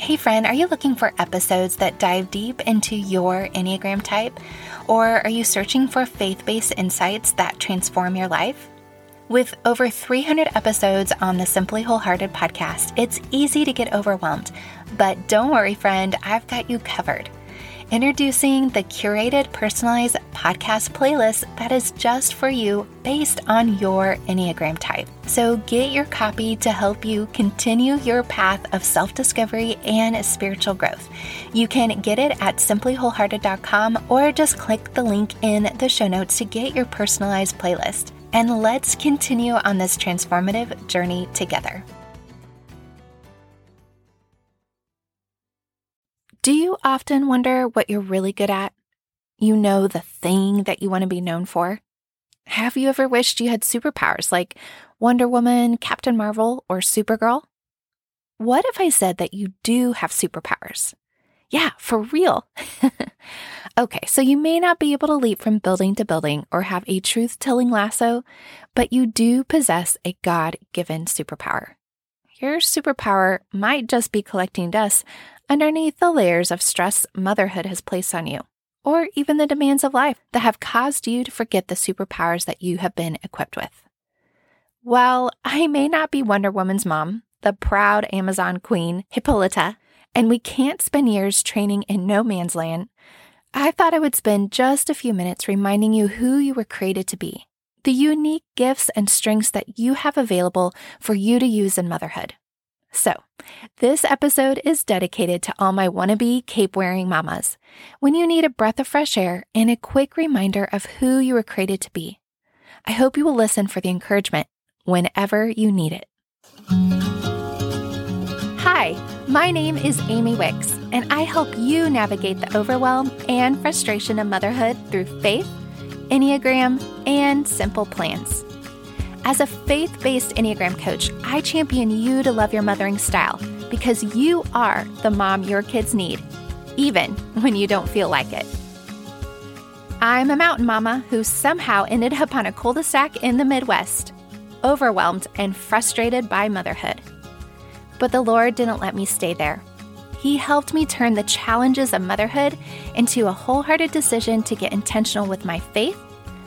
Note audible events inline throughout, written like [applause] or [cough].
Hey, friend, are you looking for episodes that dive deep into your Enneagram type? Or are you searching for faith based insights that transform your life? With over 300 episodes on the Simply Wholehearted podcast, it's easy to get overwhelmed. But don't worry, friend, I've got you covered. Introducing the curated personalized podcast playlist that is just for you based on your Enneagram type. So get your copy to help you continue your path of self discovery and spiritual growth. You can get it at simplywholehearted.com or just click the link in the show notes to get your personalized playlist. And let's continue on this transformative journey together. Do you often wonder what you're really good at? You know the thing that you want to be known for? Have you ever wished you had superpowers like Wonder Woman, Captain Marvel, or Supergirl? What if I said that you do have superpowers? Yeah, for real. [laughs] okay, so you may not be able to leap from building to building or have a truth telling lasso, but you do possess a God given superpower. Your superpower might just be collecting dust underneath the layers of stress motherhood has placed on you, or even the demands of life that have caused you to forget the superpowers that you have been equipped with. While I may not be Wonder Woman's mom, the proud Amazon queen, Hippolyta, and we can't spend years training in no man's land, I thought I would spend just a few minutes reminding you who you were created to be, the unique gifts and strengths that you have available for you to use in motherhood. So, this episode is dedicated to all my wannabe cape wearing mamas when you need a breath of fresh air and a quick reminder of who you were created to be. I hope you will listen for the encouragement whenever you need it. Hi, my name is Amy Wicks, and I help you navigate the overwhelm and frustration of motherhood through faith, Enneagram, and simple plans. As a faith based Enneagram coach, I champion you to love your mothering style because you are the mom your kids need, even when you don't feel like it. I'm a mountain mama who somehow ended up on a cul de sac in the Midwest, overwhelmed and frustrated by motherhood. But the Lord didn't let me stay there. He helped me turn the challenges of motherhood into a wholehearted decision to get intentional with my faith,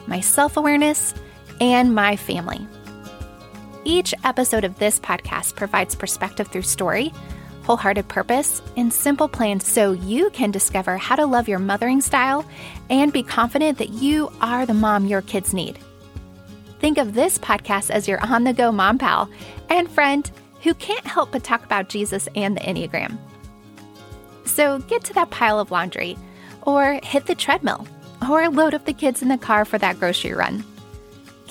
my self awareness, and my family. Each episode of this podcast provides perspective through story, wholehearted purpose, and simple plans so you can discover how to love your mothering style and be confident that you are the mom your kids need. Think of this podcast as your on the go mom pal and friend who can't help but talk about Jesus and the Enneagram. So get to that pile of laundry, or hit the treadmill, or load up the kids in the car for that grocery run.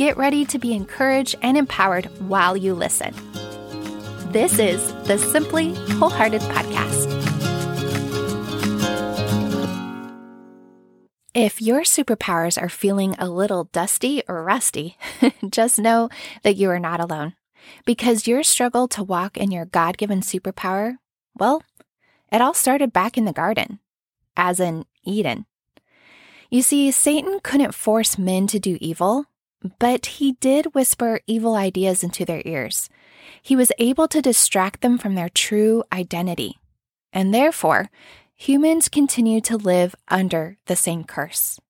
Get ready to be encouraged and empowered while you listen. This is the Simply Wholehearted Podcast. If your superpowers are feeling a little dusty or rusty, [laughs] just know that you are not alone. Because your struggle to walk in your God given superpower, well, it all started back in the garden, as in Eden. You see, Satan couldn't force men to do evil, but he did whisper evil ideas into their ears. He was able to distract them from their true identity. And therefore, humans continue to live under the same curse.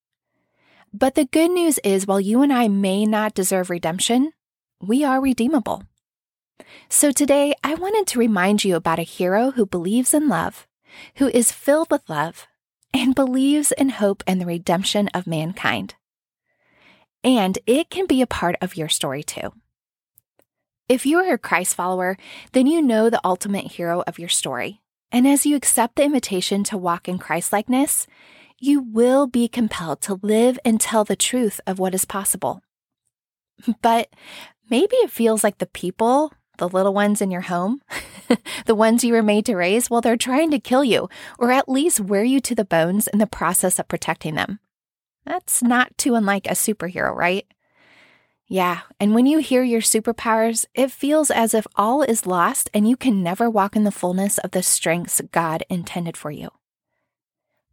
But the good news is, while you and I may not deserve redemption, we are redeemable. So today, I wanted to remind you about a hero who believes in love, who is filled with love, and believes in hope and the redemption of mankind and it can be a part of your story too. If you are a Christ follower, then you know the ultimate hero of your story. And as you accept the invitation to walk in Christlikeness, you will be compelled to live and tell the truth of what is possible. But maybe it feels like the people, the little ones in your home, [laughs] the ones you were made to raise, well, they're trying to kill you, or at least wear you to the bones in the process of protecting them. That's not too unlike a superhero, right? Yeah, and when you hear your superpowers, it feels as if all is lost and you can never walk in the fullness of the strengths God intended for you.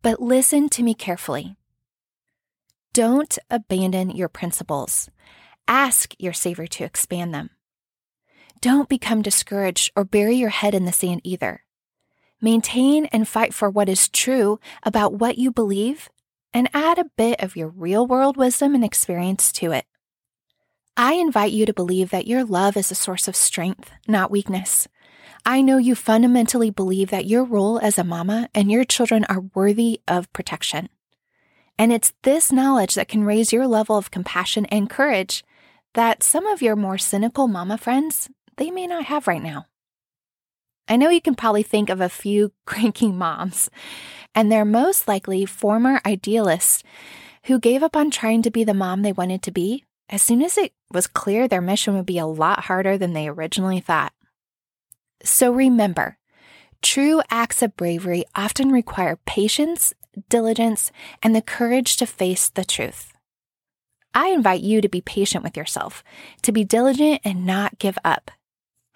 But listen to me carefully. Don't abandon your principles. Ask your Savior to expand them. Don't become discouraged or bury your head in the sand either. Maintain and fight for what is true about what you believe and add a bit of your real world wisdom and experience to it. I invite you to believe that your love is a source of strength, not weakness. I know you fundamentally believe that your role as a mama and your children are worthy of protection. And it's this knowledge that can raise your level of compassion and courage that some of your more cynical mama friends, they may not have right now. I know you can probably think of a few [laughs] cranky moms, and they're most likely former idealists who gave up on trying to be the mom they wanted to be as soon as it was clear their mission would be a lot harder than they originally thought. So remember, true acts of bravery often require patience, diligence, and the courage to face the truth. I invite you to be patient with yourself, to be diligent and not give up.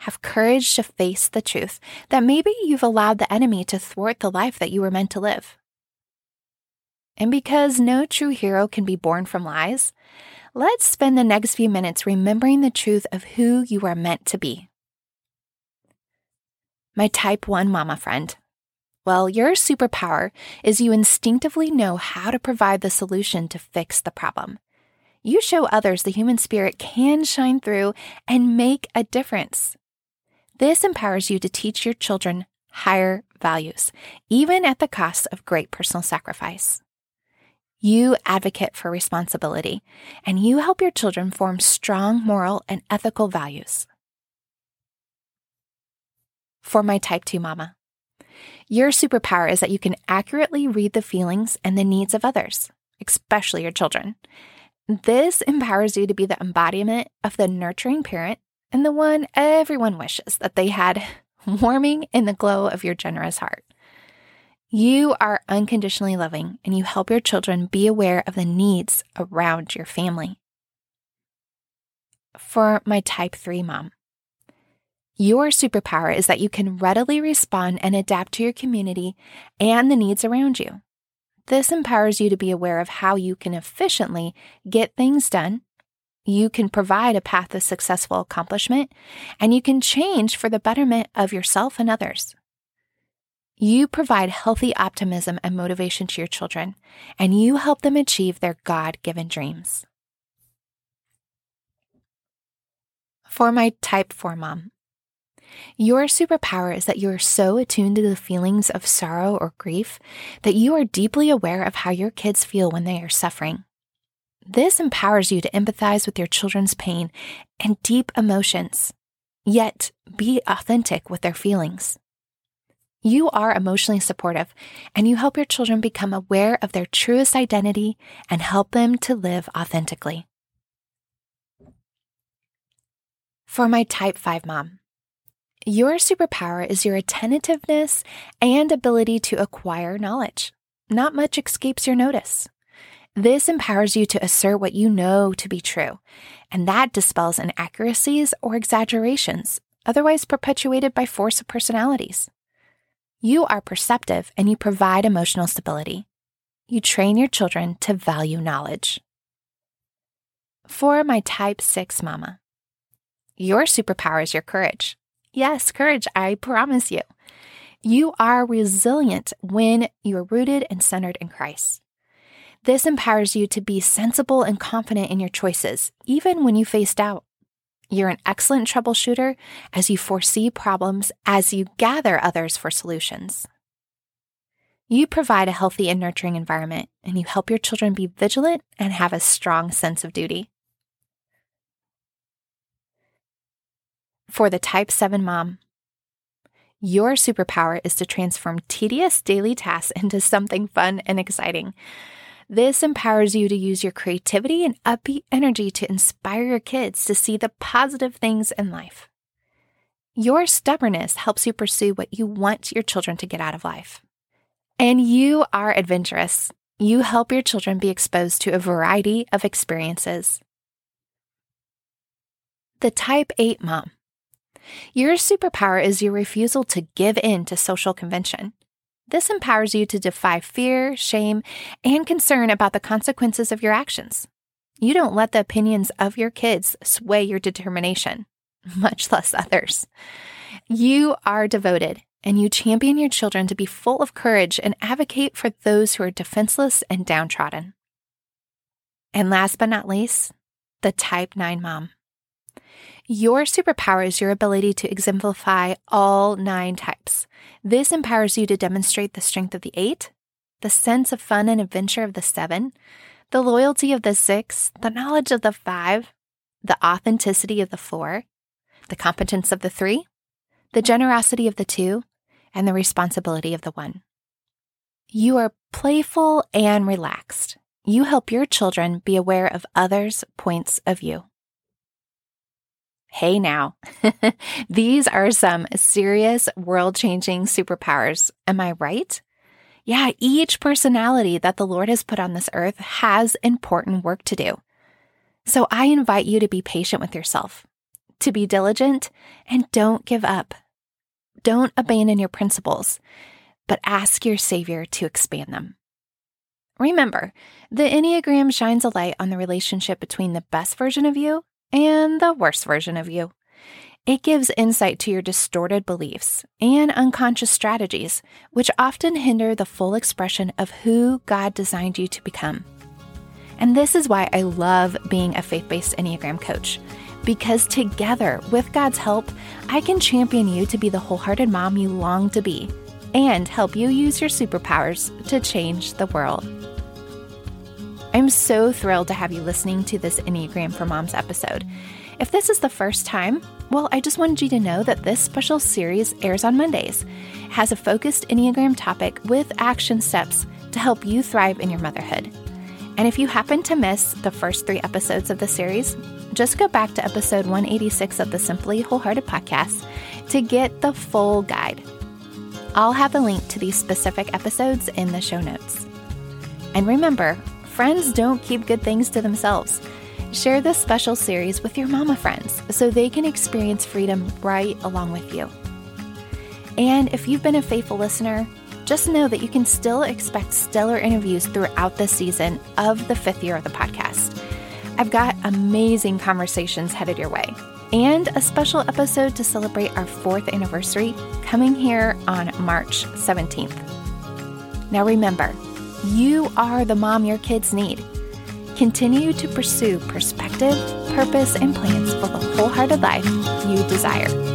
Have courage to face the truth that maybe you've allowed the enemy to thwart the life that you were meant to live. And because no true hero can be born from lies, let's spend the next few minutes remembering the truth of who you are meant to be. My type 1 mama friend. Well, your superpower is you instinctively know how to provide the solution to fix the problem. You show others the human spirit can shine through and make a difference. This empowers you to teach your children higher values, even at the cost of great personal sacrifice. You advocate for responsibility, and you help your children form strong moral and ethical values. For my type 2 mama, your superpower is that you can accurately read the feelings and the needs of others, especially your children. This empowers you to be the embodiment of the nurturing parent and the one everyone wishes that they had, [laughs] warming in the glow of your generous heart. You are unconditionally loving and you help your children be aware of the needs around your family. For my type 3 mom, your superpower is that you can readily respond and adapt to your community and the needs around you. This empowers you to be aware of how you can efficiently get things done you can provide a path of successful accomplishment, and you can change for the betterment of yourself and others. You provide healthy optimism and motivation to your children, and you help them achieve their God given dreams. For my type 4 mom, your superpower is that you are so attuned to the feelings of sorrow or grief that you are deeply aware of how your kids feel when they are suffering. This empowers you to empathize with your children's pain and deep emotions, yet be authentic with their feelings. You are emotionally supportive and you help your children become aware of their truest identity and help them to live authentically. For my type 5 mom, your superpower is your attentiveness and ability to acquire knowledge. Not much escapes your notice. This empowers you to assert what you know to be true, and that dispels inaccuracies or exaggerations, otherwise perpetuated by force of personalities. You are perceptive and you provide emotional stability. You train your children to value knowledge. For my type 6 mama, your superpower is your courage. Yes, courage, I promise you. You are resilient when you're rooted and centered in Christ. This empowers you to be sensible and confident in your choices, even when you face doubt. You're an excellent troubleshooter as you foresee problems as you gather others for solutions. You provide a healthy and nurturing environment, and you help your children be vigilant and have a strong sense of duty. For the Type 7 mom, your superpower is to transform tedious daily tasks [laughs] into something fun and exciting. This empowers you to use your creativity and upbeat energy to inspire your kids to see the positive things in life. Your stubbornness helps you pursue what you want your children to get out of life. And you are adventurous. You help your children be exposed to a variety of experiences. The Type 8 Mom. Your superpower is your refusal to give in to social convention. This empowers you to defy fear, shame, and concern about the consequences of your actions. You don't let the opinions of your kids sway your determination, [laughs] much less others. You are devoted and you champion your children to be full of courage and advocate for those who are defenseless and downtrodden. And last but not least, the type 9 mom. Your superpower is your ability to exemplify all nine types. This empowers you to demonstrate the strength of the eight, the sense of fun and adventure of the seven, the loyalty of the six, the knowledge of the five, the authenticity of the four, the competence of the three, the generosity of the two, and the responsibility of the one. You are playful and relaxed. You help your children be aware of others' points of view. Hey now, [laughs] these are some serious world changing superpowers. Am I right? Yeah, each personality that the Lord has put on this earth has important work to do. So I invite you to be patient with yourself, to be diligent, and don't give up. Don't abandon your principles, but ask your Savior to expand them. Remember, the Enneagram shines a light on the relationship between the best version of you and the worst version of you. It gives insight to your distorted beliefs and unconscious strategies, which often hinder the full expression of who God designed you to become. And this is why I love being a faith based Enneagram coach, because together, with God's help, I can champion you to be the wholehearted mom you long to be and help you use your superpowers to change the world. I'm so thrilled to have you listening to this Enneagram for Moms episode. If this is the first time, well, I just wanted you to know that this special series airs on Mondays. It has a focused Enneagram topic with action steps to help you thrive in your motherhood. And if you happen to miss the first three episodes of the series, just go back to episode 186 of the Simply Wholehearted podcast to get the full guide. I'll have a link to these specific episodes in the show notes. And remember, friends don't keep good things to themselves. Share this special series with your mama friends so they can experience freedom right along with you. And if you've been a faithful listener, just know that you can still expect stellar interviews throughout the season of the fifth year of the podcast. I've got amazing conversations headed your way and a special episode to celebrate our fourth anniversary coming here on March 17th. Now remember, you are the mom your kids need. Continue to pursue perspective, purpose, and plans for the wholehearted life you desire.